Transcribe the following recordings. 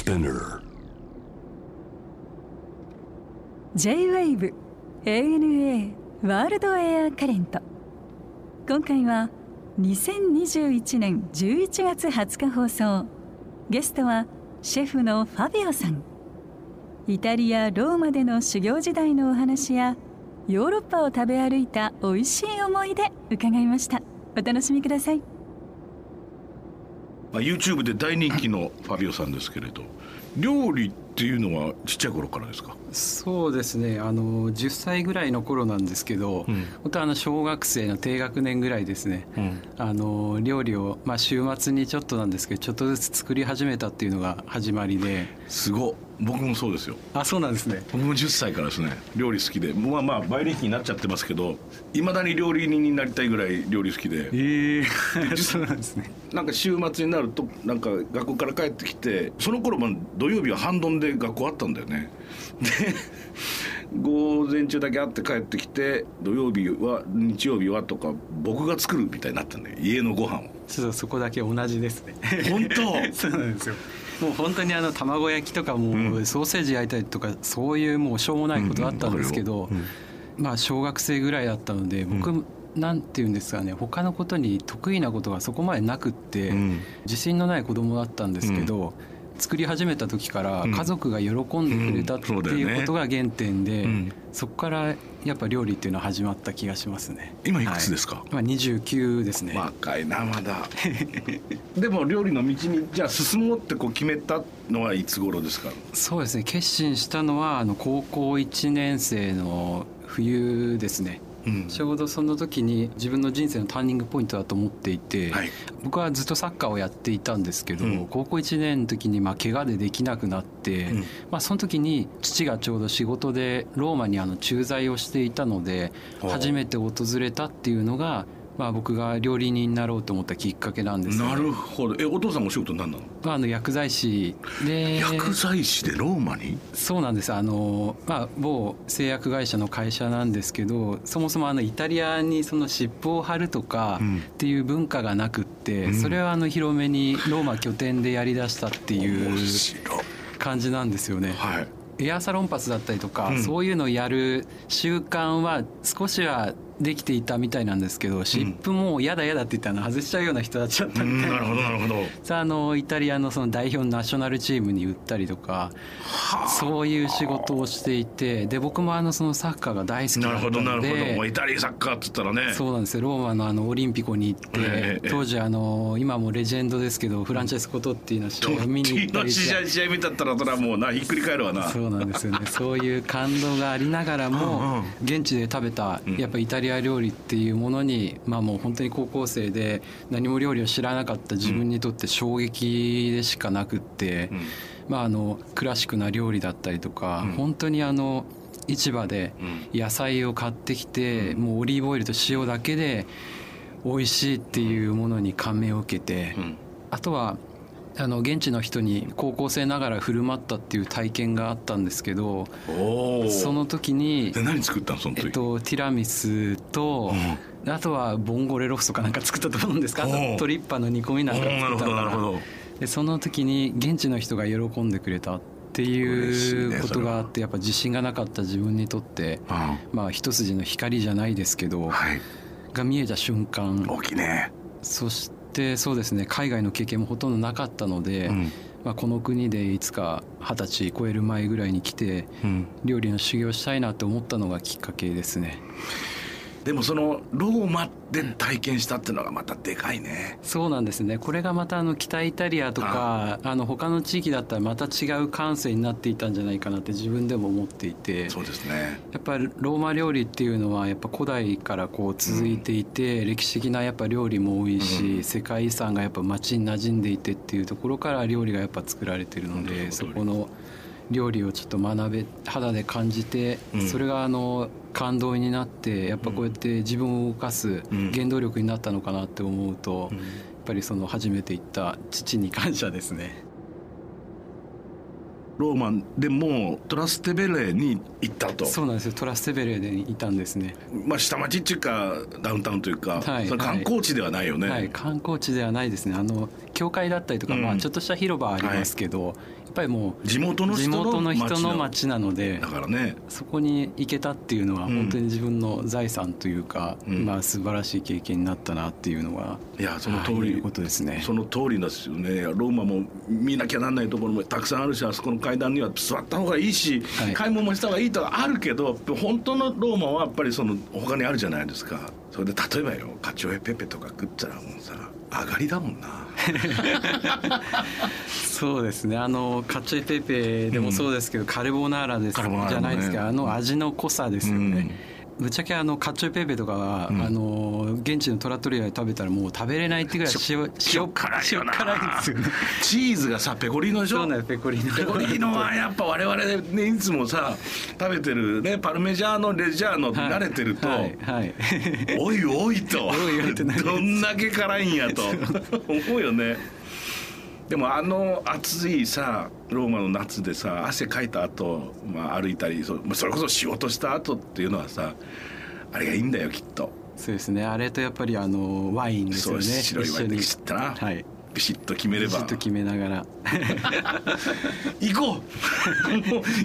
Spinner. J-WAVE ANA ワールドエアカレント今回は2021年11月20日放送。ゲストはシェフのファビオさん。イタリア・ローマでの修行時代のお話やヨーロッパを食べ歩いた美味しい思い出伺いました。お楽しみください。まあ、YouTube で大人気のファビオさんですけれど料理っていうのはちっちゃい頃からですか？そうですね。あの10歳ぐらいの頃なんですけど、うん、本当あの小学生の低学年ぐらいですね、うん、あの料理を、まあ、週末にちょっとなんですけどちょっとずつ作り始めたっていうのが始まりで。すご僕もそうですよ。あそうなんですね。僕も10歳からですね。料理好きで。まあまあバイオリンになっちゃってますけどいまだに料理人になりたいぐらい料理好きで。ええ。ー、そうなんですね。なんか週末になるとなんか学校から帰ってきてその頃も土曜日は半ドンで学校あったんだよね。で 午前中だけ会って帰ってきて土曜日は日曜日はとか僕が作るみたいになったんだよ。家のご飯を。そうそこだけ同じですね。本当？そうなんですよ。もう本当にあの卵焼きとかもうソーセージ焼いたりとかそういうもうしょうもないことあったんですけど、まあ小学生ぐらいだったので僕、なんていうんですかね他のことに得意なことがそこまでなくって、自信のない子供だったんですけど、作り始めた時から家族が喜んでくれたっていうことが原点で、そこからやっぱ料理っていうのは始まった気がしますね。今いくつですか、はい、まあ、29ですね。若いなまだ。でも料理の道にじゃあ進もうってこう決めたのはいつ頃ですか？そうですね。決心したのはあの高校1年生の冬ですね。うん、ちょうどその時に自分の人生のターニングポイントだと思っていて、はい、僕はずっとサッカーをやっていたんですけど、うん、高校1年の時にまあ怪我でできなくなって、うん、まあ、その時に父がちょうど仕事でローマにあの駐在をしていたので初めて訪れたっていうのがまあ、僕が料理人になろうと思ったきっかけなんですなるほど。えお父さんお仕事何なの,、まあ、あの薬剤師で。薬剤師でローマに？そうなんです。あの、まあ、某製薬会社の会社なんですけどそもそもあのイタリアにその湿布を貼るとかっていう文化がなくって、うん、それはあの広めにローマ拠点でやりだしたっていう感じなんですよね。はい。エアサロンパスだったりとか、うん、そういうのをやる習慣は少しはできていたみたいなんですけど、湿布も嫌だ嫌だって言ったの外しちゃうような人たちだったんで、な。るほどなるほど。さああのイタリアのその代表のナショナルチームに売ったりとかそういう仕事をしていてで僕もあのそのサッカーが大好きだったので。なるほどなるほど。もうイタリアサッカーっつったらね。そうなんですよ。ローマのあのオリンピコに行って、え当時あの今もレジェンドですけどフランチェスコ・トッティの試合を見に行ったり試合試合見たったらそれはもうなひっくり返るわなそうなんですよね。そういう感動がありながらも現地で食べたやっぱイタリア料理っていうものにまあもう本当に高校生で何も料理を知らなかった自分にとって衝撃でしかなくって、まああのクラシックな料理だったりとか、本当にあの市場で野菜を買ってきて、もうオリーブオイルと塩だけで美味しいっていうものに感銘を受けて、あとはあの現地の人に高校生ながら振る舞ったっていう体験があったんですけどその時に何作ったの？その時、えっと、ティラミスと、うん、あとはボンゴレロフとかなんか作ったと思うんですか？トリッパの煮込みなんか作ったからでその時に現地の人が喜んでくれたっていうことがあってやっぱ自信がなかった自分にとって、まあ一筋の光じゃないですけど、はい、が見えた瞬間。大きいね。そしてってそうですね。海外の経験もほとんどなかったので、うん、まあ、この国でいつか二十歳超える前ぐらいに来て、うん、料理の修行したいなと思ったのがきっかけですね。でもそのローマで体験したっていうのがまたでかいね。そうなんですね。これがまたあの北イタリアとかあの他の地域だったらまた違う感性になっていたんじゃないかなって自分でも思っていて。そうですね。やっぱりローマ料理っていうのはやっぱ古代からこう続いていて、うん、歴史的なやっぱ料理も多いし、うん、世界遺産がやっぱ街に馴染んでいてっていうところから料理がやっぱ作られてるのでそこの料理をちょっと学べ肌で感じて、うん、それがあの感動になってやっぱこうやって自分を動かす原動力になったのかなって思うと、やっぱりその初めて行った父に感謝ですね。ローマでもトラステベレに行ったと。そうなんですよ。トラステベレでいたんですね。まあ下町っていうかダウンタウンというか、はい、そ観光地ではないよね、はい、観光地ではないですね。あの教会だったりとか、うん、まあ、ちょっとした広場ありますけど、はい。っぱりもう地元の人の人の町なのでだからね。そこに行けたっていうのは本当に自分の財産というか、うん、まあ素晴らしい経験になったなっていうのはいやその通り、ことですね。その通りですよね。ローマも見なきゃなんないところもたくさんあるしあそこの階段には座った方がいいし、はい、買い物もした方がいいとかあるけど本当のローマはやっぱりその他にあるじゃないですか。それで例えばよカチョエペペとか食ったらもうさ上がりだもんな。そうですね。あのカチェペペでもそうですけど、うん、カルボナーラです、ね、じゃないですかあの味の濃さですよね、うんぶっちゃけあのカッチョペーペとかは、うん、あの現地のトラトリアで食べたらもう食べれないってぐらい塩塩辛いよな。辛いですよね。チーズがさペコリーノでしょ？そうなんペコリーノペコリーノはやっぱ我々ねいつもさ食べてるねパルメジャーノレジャーノ慣れてると、はいはい、おいおいと。どんだけ辛いんやと。思うよね。でもあの暑いさローマの夏でさ汗かいた後、まあ歩いたりそそれこそ仕事した後っていうのはさあれがいいんだよきっと。そうですね。あれとやっぱりあのワインですよね。白いワインで知ったなはい。ビシッと決めれば。ビシッと決めながら。行こう。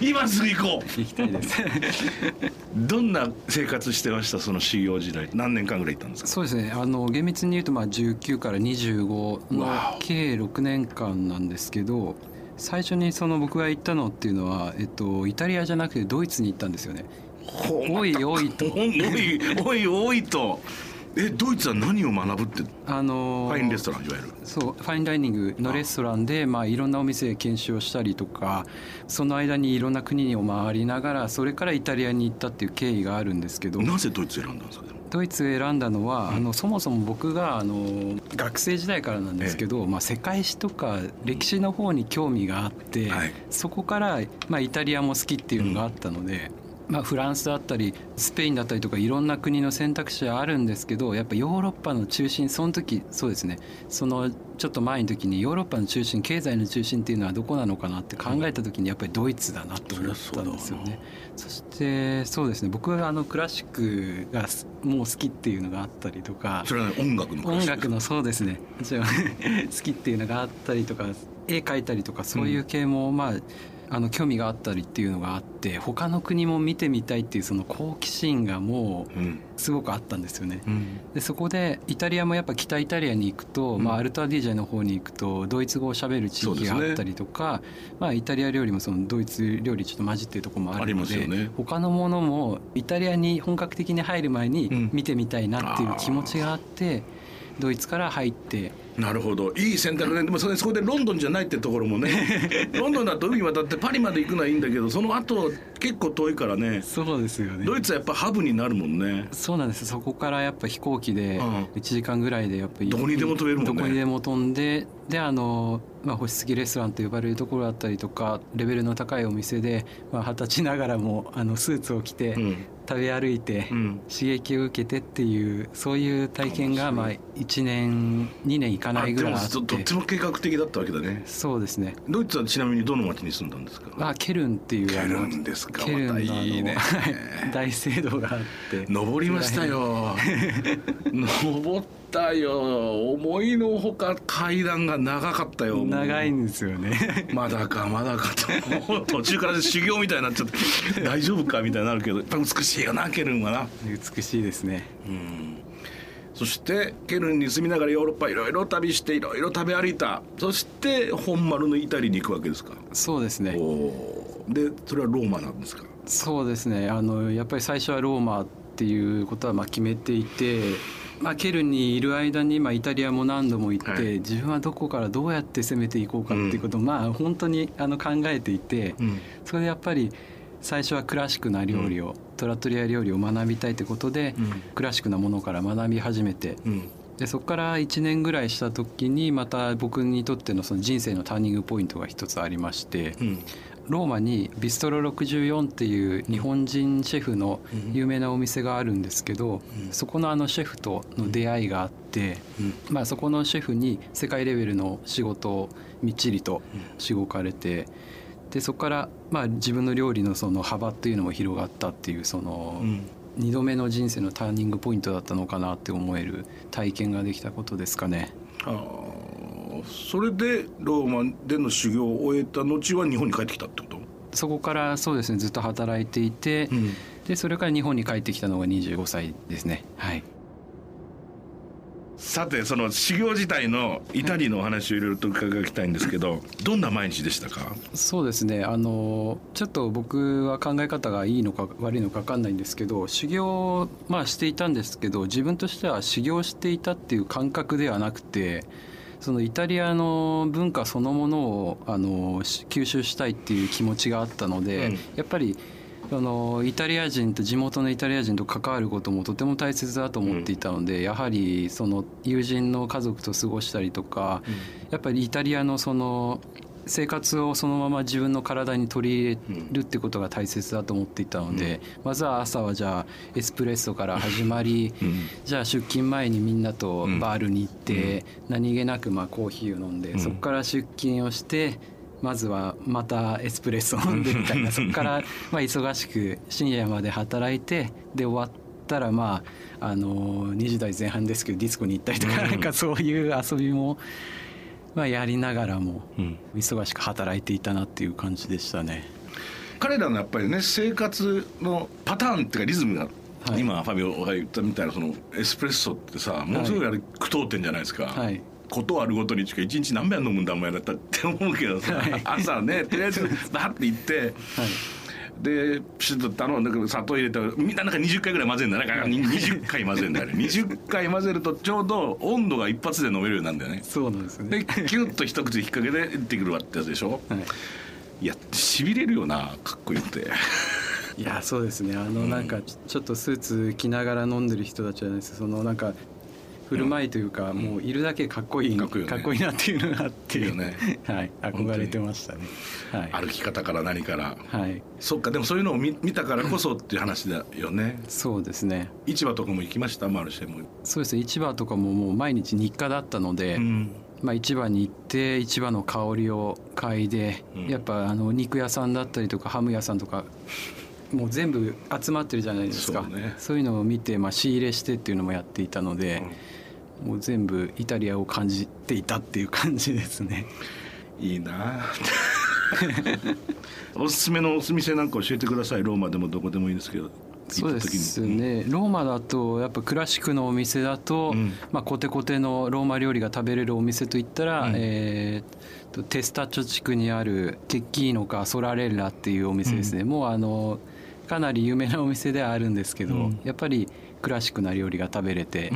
今すぐ行こう。行きたいです。どんな生活してましたその修行時代。何年間ぐらい行ったんですか？そうですね。あの厳密に言うとまあ19から25の計6年間なんですけど最初にその僕が行ったのっていうのは、えっと、イタリアじゃなくてドイツに行ったんですよね。おいおいと。おいおいおいと。えドイツは何を学ぶって？あのー、ファインレストランいわゆる。そうファインダイニングのレストランでまあ、いろんなお店で研修をしたりとかその間にいろんな国を回りながらそれからイタリアに行ったっていう経緯があるんですけどなぜドイツ選んだんですか？ドイツを選んだのは、うん、あのそもそも僕があの学生時代からなんですけど、ええ、まあ、世界史とか歴史の方に興味があって、はい、そこから、まあ、イタリアも好きっていうのがあったので。うんまあ、フランスだったりスペインだったりとかいろんな国の選択肢はあるんですけどやっぱヨーロッパの中心その時そうですね。そのちょっと前の時にヨーロッパの中心経済の中心っていうのはどこなのかなって考えた時にやっぱりドイツだなと思ったんですよね。そしてそうですね。僕はあのクラシックがもう好きっていうのがあったりとかそれは音楽の音楽のそうですね。好きっていうのがあったりとか絵描いたりとかそういう系もまあ、あの興味があったりっていうのがあって他の国も見てみたいっていうその好奇心がもうすごくあったんですよね。うん、でそこでイタリアもやっぱ北イタリアに行くと、うん、まあ、アルター DJ の方に行くとドイツ語をしゃべる地域があったりとか、ね、まあ、イタリア料理もそのドイツ料理ちょっと混じってるところもあるので、ね、他のものもイタリアに本格的に入る前に見てみたいなっていう気持ちがあって、ドイツから入って。なるほど。いい選択ね。でもそれそこでロンドンじゃないってところもね。ロンドンだと海渡ってパリまで行くのはいいんだけどその後結構遠いからね。そうですよね。ドイツはやっぱハブになるもんね。そうなんです。そこからやっぱ飛行機で1時間ぐらいでやっぱりどこにでも飛べるもんね。どこにでも飛んでであの、まあ、星付きレストランと呼ばれるところだったりとかレベルの高いお店で二十、まあ、歳ながらもあのスーツを着て、うん食べ歩いて刺激を受けてっていうそういう体験がまあ1年2年いかないぐらいあって。とっても計画的だったわけだね。そうですね。ドイツはちなみにどの町に住んだんですか？あケルンっていうケルンですか。ケルンのいいね。大聖堂があって。登りましたよ。登ったよ。思いのほか階段が長かったよ。長いんですよね。まだかまだかと。途中から修行みたいになっちゃって大丈夫かみたいになるけどやっぱ美しいよなケルンはな。美しいですね。うん。そしてケルンに住みながらヨーロッパいろいろ旅していろいろ食べ歩いた。そして本丸のイタリに行くわけですか。そうですね。でそれはローマなんですか。そうですね。あのやっぱり最初はローマっていうことはまあ決めていてまあ、ケルンにいる間に、まあ、イタリアも何度も行って、はい、自分はどこからどうやって攻めていこうかっていうことを、うん、まあ本当にあの考えていて、うん、それでやっぱり最初はクラシックな料理を、うん、トラトリア料理を学びたいってことで、クラシックなものから学び始めて、でそこから1年ぐらいした時にまた僕にとってのその人生のターニングポイントが一つありまして、ローマにビストロ64っていう日本人シェフの有名なお店があるんですけど、そこのあのシェフとの出会いがあって、まあ、そこのシェフに世界レベルの仕事をみっちりとしごかれてでそこからまあ自分の料理のその幅っていうのも広がったっていうその2度目の人生のターニングポイントだったのかなって思える体験ができたことですかね。あそれでローマでの修行を終えた後は日本に帰ってきたってこと？そこからそうですねずっと働いていて、うん、でそれから日本に帰ってきたのが25歳ですね。はい。さてその修行自体のイタリーのお話をいろいろと伺いたいんですけど どんな毎日でしたか？そうですねあのちょっと僕は考え方がいいのか悪いのか分かんないんですけど修行まあしていたんですけど自分としては修行していたっていう感覚ではなくてそのイタリアの文化そのものをあの吸収したいっていう気持ちがあったので、うん、やっぱりそのイタリア人と地元のイタリア人と関わることもとても大切だと思っていたので、うん、やはりその友人の家族と過ごしたりとか、うん、やっぱりイタリアのその生活をそのまま自分の体に取り入れるってことが大切だと思っていたので、うん、まずは朝はじゃあエスプレッソから始まり、うん、じゃあ出勤前にみんなとバールに行って、何気なくまあコーヒーを飲んで、そこから出勤をしてまずはまたエスプレッソを飲んでみたいな そこからまあ忙しく深夜まで働いてで終わったらまああの20代前半ですけどディスコに行ったりとかなんかそういう遊びも。まあ、やりながらも忙しく働いていたなっていう感じでしたね。彼らのやっぱりね生活のパターンっていうかリズムがはい、今ファビオが言ったみたいなそのエスプレッソってさものすごいあれ句読点じゃないですか、はい、ことあるごとにしか一日何杯飲むんだお前だったって思うけどさ、はい、朝ねとりあえず バッて行って、でピシッと頼んだけど砂糖入れたらみんななんか20回ぐらい混ぜるんだね。20回混ぜるんだよね。20 回混ぜるとちょうど温度が一発で飲めるようになるんだよね。そうなんですね。でキュッと一口引っ掛けでってくるわってやつでしょ、はい、いやしびれるよなかっこよくて。いやそうですね。あのなんかちょっとスーツ着ながら飲んでる人たちじゃないです。そのなんか振る舞いというか、もういるだけかっこいい、かっこいいなっていうのがあってね、はい、憧れてましたね、はい、歩き方から何から、はい、そっかでもそういうのを見見たからこそっていう話だよね。そうですね。市場とかも行きました？マルシェも。そうですね。市場とかももう毎日日課だったので、うん。まあ、市場に行って市場の香りを嗅いで、うん、やっぱあの肉屋さんだったりとかハム屋さんとかもう全部集まってるじゃないですか。そう,、ね、そういうのを見て、まあ、仕入れしてっていうのもやっていたので、うん。もう全部イタリアを感じていたっていう感じですね。いいな。おすすめのお店なんか教えてください。ローマでもどこでもいいですけど。そうですね、うん、ローマだとやっぱクラシックのお店だと、うん、まあ、コテコテのローマ料理が食べれるお店といったら、うん、えー、テスタッチョ地区にあるテッキーノかソラレッラっていうお店ですね、もうあのかなり有名なお店ではあるんですけど、やっぱりクラシックな料理が食べれて、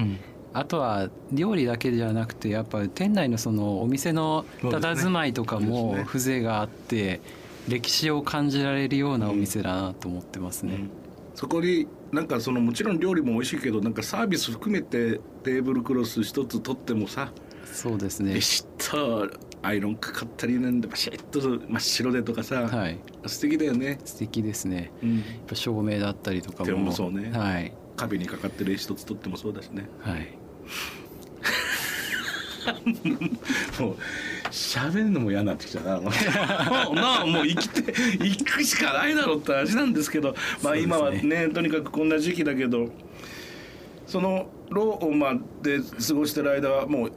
あとは料理だけじゃなくてやっぱり店内のそのお店の佇まいとかも風情があって歴史を感じられるようなお店だなと思ってますね。そこになんかそのもちろん料理も美味しいけどなんかサービス含めてテーブルクロス一つ取ってもさそうですね。ビシッとアイロンかかったりなんでバシッと真っ白でとかさ、はい、素敵だよね。素敵ですね、うん、やっぱ照明だったりとかも。もそうね、はい、壁にかかってる絵一つ取ってもそうだしね。はい。もう喋るのも嫌になってきたな。もうなあもう生きて行くしかないだろうって味なんですけど。まあ今はね、ね、とにかくこんな時期だけど。そのローマで過ごしてる間はもう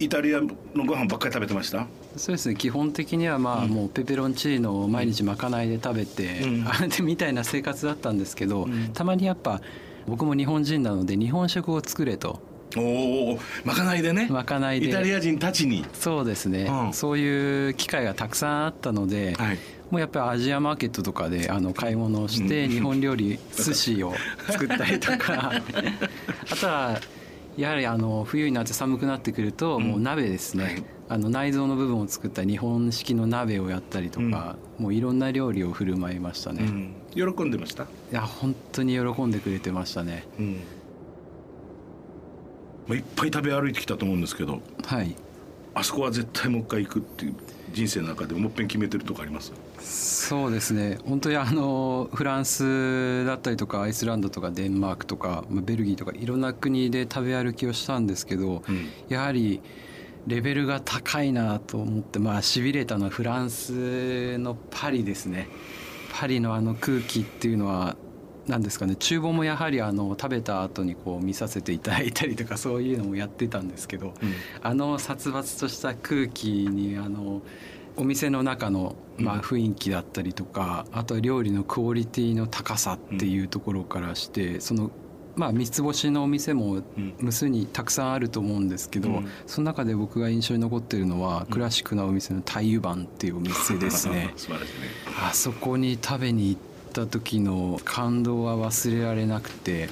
イタリアのご飯ばっかり食べてました？そうですね。基本的にはまあもうペペロンチーノを毎日まかないで食べて、うん、あれみたいな生活だったんですけど、うん、たまにやっぱ僕も日本人なので日本食を作れと。おおまかないでね。まかないで。イタリア人たちに。そうですね、うん、そういう機会がたくさんあったので、はい、もうやっぱりアジアマーケットとかであの買い物をして日本料理寿司を作ったりとか。あとはやはりあの冬になって寒くなってくるともう鍋ですね、あの内臓の部分を作った日本式の鍋をやったりとか、もういろんな料理を振る舞いましたね、喜んでました？いや本当に喜んでくれてましたね、うん。まあ、いっぱい食べ歩いてきたと思うんですけど、はい、あそこは絶対もう一回行くっていう人生の中でもっぺん決めてるとこあります？そうですね。本当にあのフランスだったりとかアイスランドとかデンマークとかベルギーとかいろんな国で食べ歩きをしたんですけど、うん、やはりレベルが高いなと思ってまあしびれたのはフランスのパリですね。パリのあの空気っていうのは何ですかね厨房もやはりあの食べた後にこう見させていただいたりとかそういうのもやってたんですけど、あの殺伐とした空気にあのお店の中のまあ雰囲気だったりとか、あとは料理のクオリティの高さっていうところからして、そのまあ三つ星のお店も無数にたくさんあると思うんですけど、うん。その中で僕が印象に残ってるのは、クラシックなお店の太油版っていうお店ですね。素晴らしいね。あそこに食べに行った時の感動は忘れられなくて、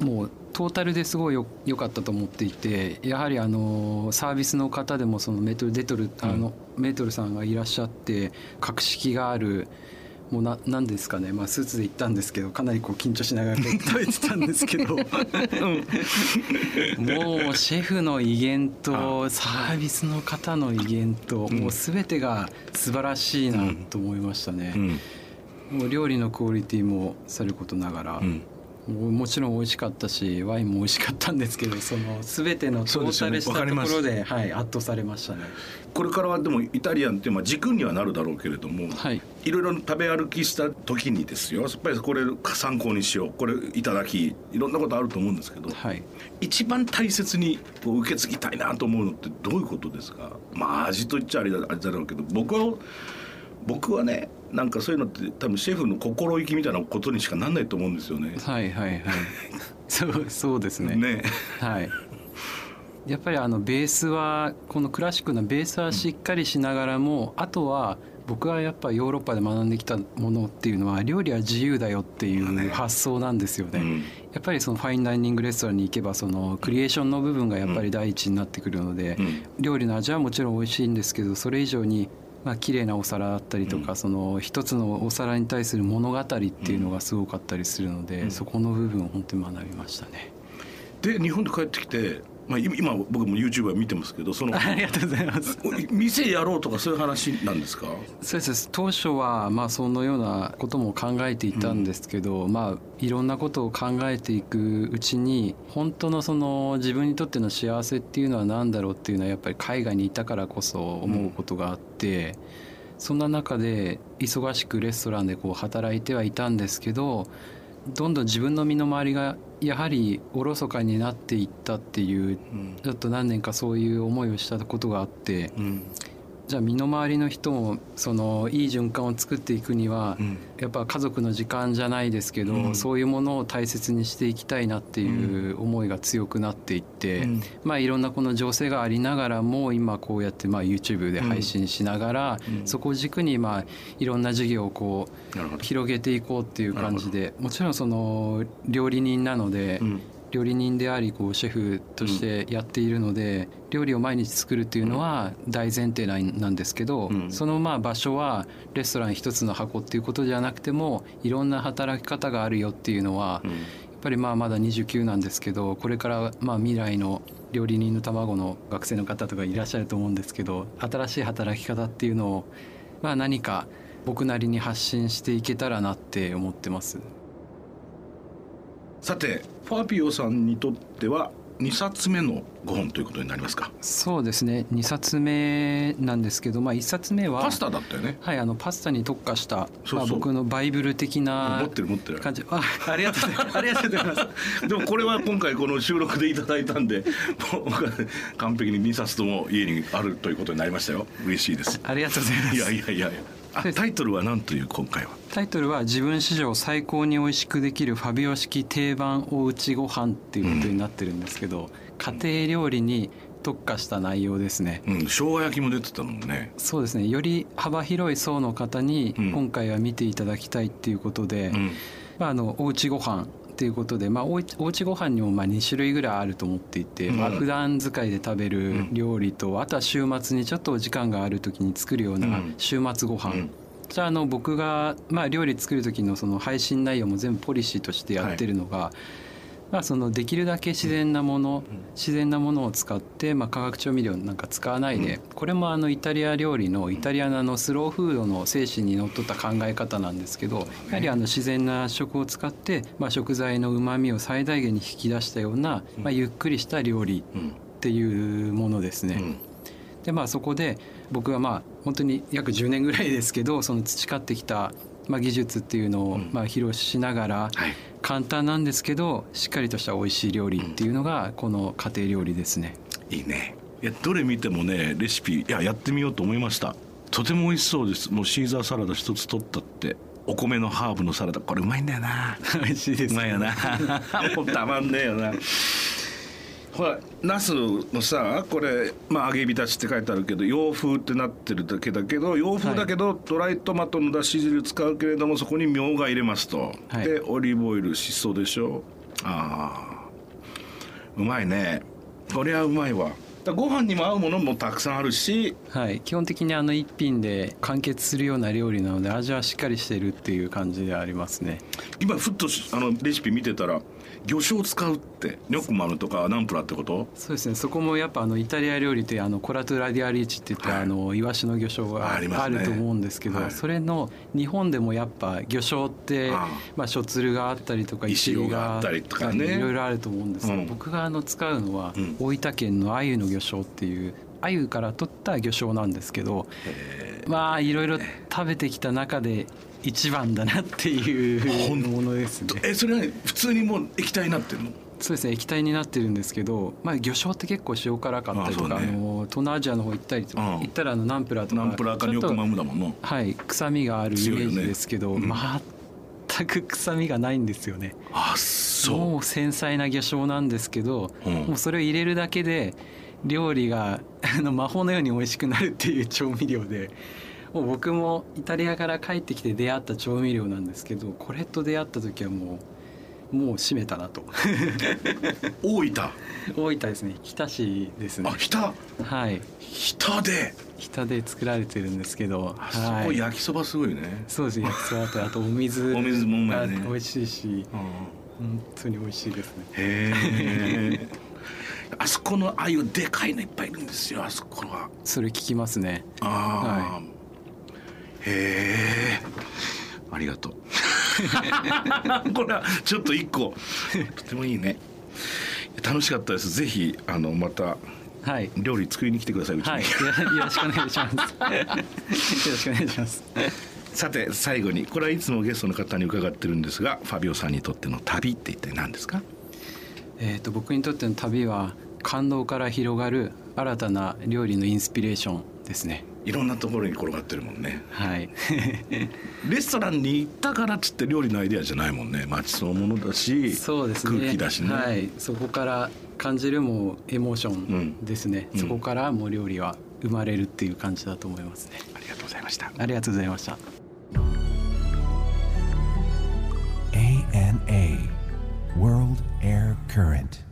もうトータルですごいよ良かったと思っていてやはりあのサービスの方でもそのメートルデトル、あのメートルさんがいらっしゃって格式があるもうななんですかね、まあ、スーツで行ったんですけどかなりこう緊張しながら食べてたんですけど。もうシェフの威厳とサービスの方の威厳ともう全てが素晴らしいなと思いましたね。うんもう料理のクオリティもさることながら、うん。もちろん美味しかったしワインも美味しかったんですけどその全てのトータルしたところではい、圧倒されましたね。これからはでもイタリアンってまあ軸にはなるだろうけれども、はい。いろいろ食べ歩きした時にですよやっぱりこれ参考にしようこれいただきいろんなことあると思うんですけど、はい。一番大切にこう受け継ぎたいなと思うのってどういうことですか？まあ味と言っちゃあれだあれだろうけど僕は僕はねなんかそういうのって多分シェフの心意気みたいなことにしかなんないと思うんですよね。はいはいはい。そうそうですね。ね。はい。やっぱりあのベースはこのクラシックなベースはしっかりしながらも、あとは僕はやっぱヨーロッパで学んできたものっていうのは料理は自由だよっていう発想なんですよね。うん。やっぱりそのファインダイニングレストランに行けばそのクリエーションの部分がやっぱり第一になってくるので、うん。料理の味はもちろん美味しいんですけどそれ以上にまあ綺麗なお皿だったりとか、その一つのお皿に対する物語っていうのがすごかったりするので、そこの部分を本当に学びましたね。で日本で帰ってきて、まあ、今今僕も YouTuber 見てますけどその ありがとうございます。店やろうとかそういう話なんですか？そうです。当初はまあそのようなことも考えていたんですけど、まあいろんなことを考えていくうちに本当のその自分にとっての幸せっていうのは何だろうっていうのはやっぱり海外にいたからこそ思うことがあって、そんな中で忙しくレストランでこう働いてはいたんですけどどんどん自分の身の回りがやはりおろそかになっていったっていうちょっと何年かそういう思いをしたことがあって。うんじゃあ身の回りの人もそのいい循環を作っていくには、うん。やっぱ家族の時間じゃないですけど、うん。そういうものを大切にしていきたいなっていう思いが強くなっていって、うん。まあいろんなこの情勢がありながらも今こうやってまあ YouTube で配信しながら、うん。そこを軸にまあいろんな事業をこう広げていこうっていう感じでもちろんその料理人なので、うん料理人でありこうシェフとしてやっているので、料理を毎日作るっていうのは大前提なんなんですけど、うん。そのまあ場所はレストラン一つの箱っていうことじゃなくてもいろんな働き方があるよっていうのは、うん。やっぱりまあまだ29なんですけどこれからまあ未来の料理人の卵の学生の方とかいらっしゃると思うんですけど新しい働き方っていうのをまあ何か僕なりに発信していけたらなって思ってます。さてファビオさんにとっては2冊目のご本ということになりますか？そうですね。2冊目なんですけど、まあ、1冊目はパスタだったよね。はいあのパスタに特化したまあ、僕のバイブル的な持ってる持ってる。感じ。あありがとうございます。ありがとうございます。でもこれは今回この収録でいただいたんでもう僕は完璧に2冊とも家にあるということになりましたよ。嬉しいです。ありがとうございます。いやいやいやいや。あタイトルは何という今回は？タイトルは「自分史上最高に美味しくできるファビオ式定番おうちご飯っていうことになってるんですけど、家庭料理に特化した内容ですね。うん生姜焼きも出てたもんね。そうですね。より幅広い層の方にうん。今回は見ていただきたいっていうことで、うん。まあ、あのおうちご飯っていうことで、まあ、おうちご飯にもまあ2種類ぐらいあると思っていて、うん。まあ普段使いで食べる料理と、あとは週末にちょっとお時間がある時に作るよううなん。週末ご飯、うん。じゃああの僕が、まあ、料理作る時のその配信内容も全部ポリシーとしてやってるのが、まあ、そのできるだけ自然なもの、自然なものを使って、まあ、化学調味料なんか使わないで、これもあのイタリア料理のイタリアのスローフードの精神にのっとった考え方なんですけどやはりあの自然な食を使って、まあ、食材のうまみを最大限に引き出したような、まあ、ゆっくりした料理うん。っていうものですね。でまあそこで僕はまあ本当に約10年ぐらいですけどその培ってきたまあ技術っていうのをまあ披露しながら、はい。簡単なんですけどしっかりとした美味しい料理っていうのがこの家庭料理ですね。いいね。いやどれ見てもねレシピいややってみようと思いました。とても美味しそうです。もうシーザーサラダ一つ取ったってお米のハーブのサラダ。これうまいんだよな。美味しいですうまいよな。もうたまんねえよなほらナスのさこれ、まあ、揚げ浸しって書いてあるけど洋風ってなってるだけだけど洋風だけど、ドライトマトのだし汁使うけれどもそこにみょうが入れますと、はい。でオリーブオイルしそでしょ。ああうまいね。これはうまいわ。だご飯にも合うものもたくさんあるし。はい、基本的にあの一品で完結するような料理なので味はしっかりしているっていう感じでありますね。今ふっとしあのレシピ見てたら魚醤使うってニョクマルとかナンプラーってこと？そうですね。そこもやっぱあのイタリア料理ってあのコラトゥラディアリーチって言って、はい。あのイワシの魚醤があると思うんですけど、はい。それの日本でもやっぱ魚醤ってまあショツルがあったりとか石石ががあったりとかね。いろいろあると思うんですけど、うん。僕があの使うのはうん。大分県の鮎の魚醤っていう鮎から取った魚醤なんですけどまあいろいろ食べてきた中で一番だなっていうものですね。えそれは普通にもう液体になってるの？そうですね液体になってるんですけど、まあ、魚醤って結構塩辛かったりとかあ、あの東南アジアの方行ったりとか、うん。行ったらあのナンプラーとかナンプラーかニョクマムだもんな。はい臭みがあるイメージですけど、強いよね。全く臭みがないんですよね。あそもう繊細な魚醤なんですけど、うん。もうそれを入れるだけで料理があの魔法のように美味しくなるっていう調味料でもう僕もイタリアから帰ってきて出会った調味料なんですけどこれと出会った時はもうもう閉めたなと。う 大分。大分ですね。日田市ですね。あ日田。はい。日田で。日田で作られてるんですけどあそこはい焼きそばすごいね。そうです。焼きそばとあと お水お水もうまいね。が美味しいしうん。本当に美味しいですね。へえ あそこの鮎でかいのいっぱいいるんですよあそこは。それ聞きますね。ああ、はへえありがとう。これはちょっと一個。とてもいいね。楽しかったです。ぜひあのまたはい。料理作りに来てくださいはい。よよろしくお願いします。よろしくお願いします。さて最後にこれはいつもゲストの方に伺ってるんですがファビオさんにとっての旅って一体何ですか？えー、と僕にとっての旅は感動から広がる新たな料理のインスピレーションですねいろんなところに転がってるもんね。はい。レストランに行ったからっつって料理のアイデアじゃないもんね。街そのものだしそうですね。空気だしね、はい、そこから感じるもうエモーションですね、うん。そこからもう料理は生まれるっていう感じだと思いますね。ありがとうございました。ありがとうございました。ANA World Air Current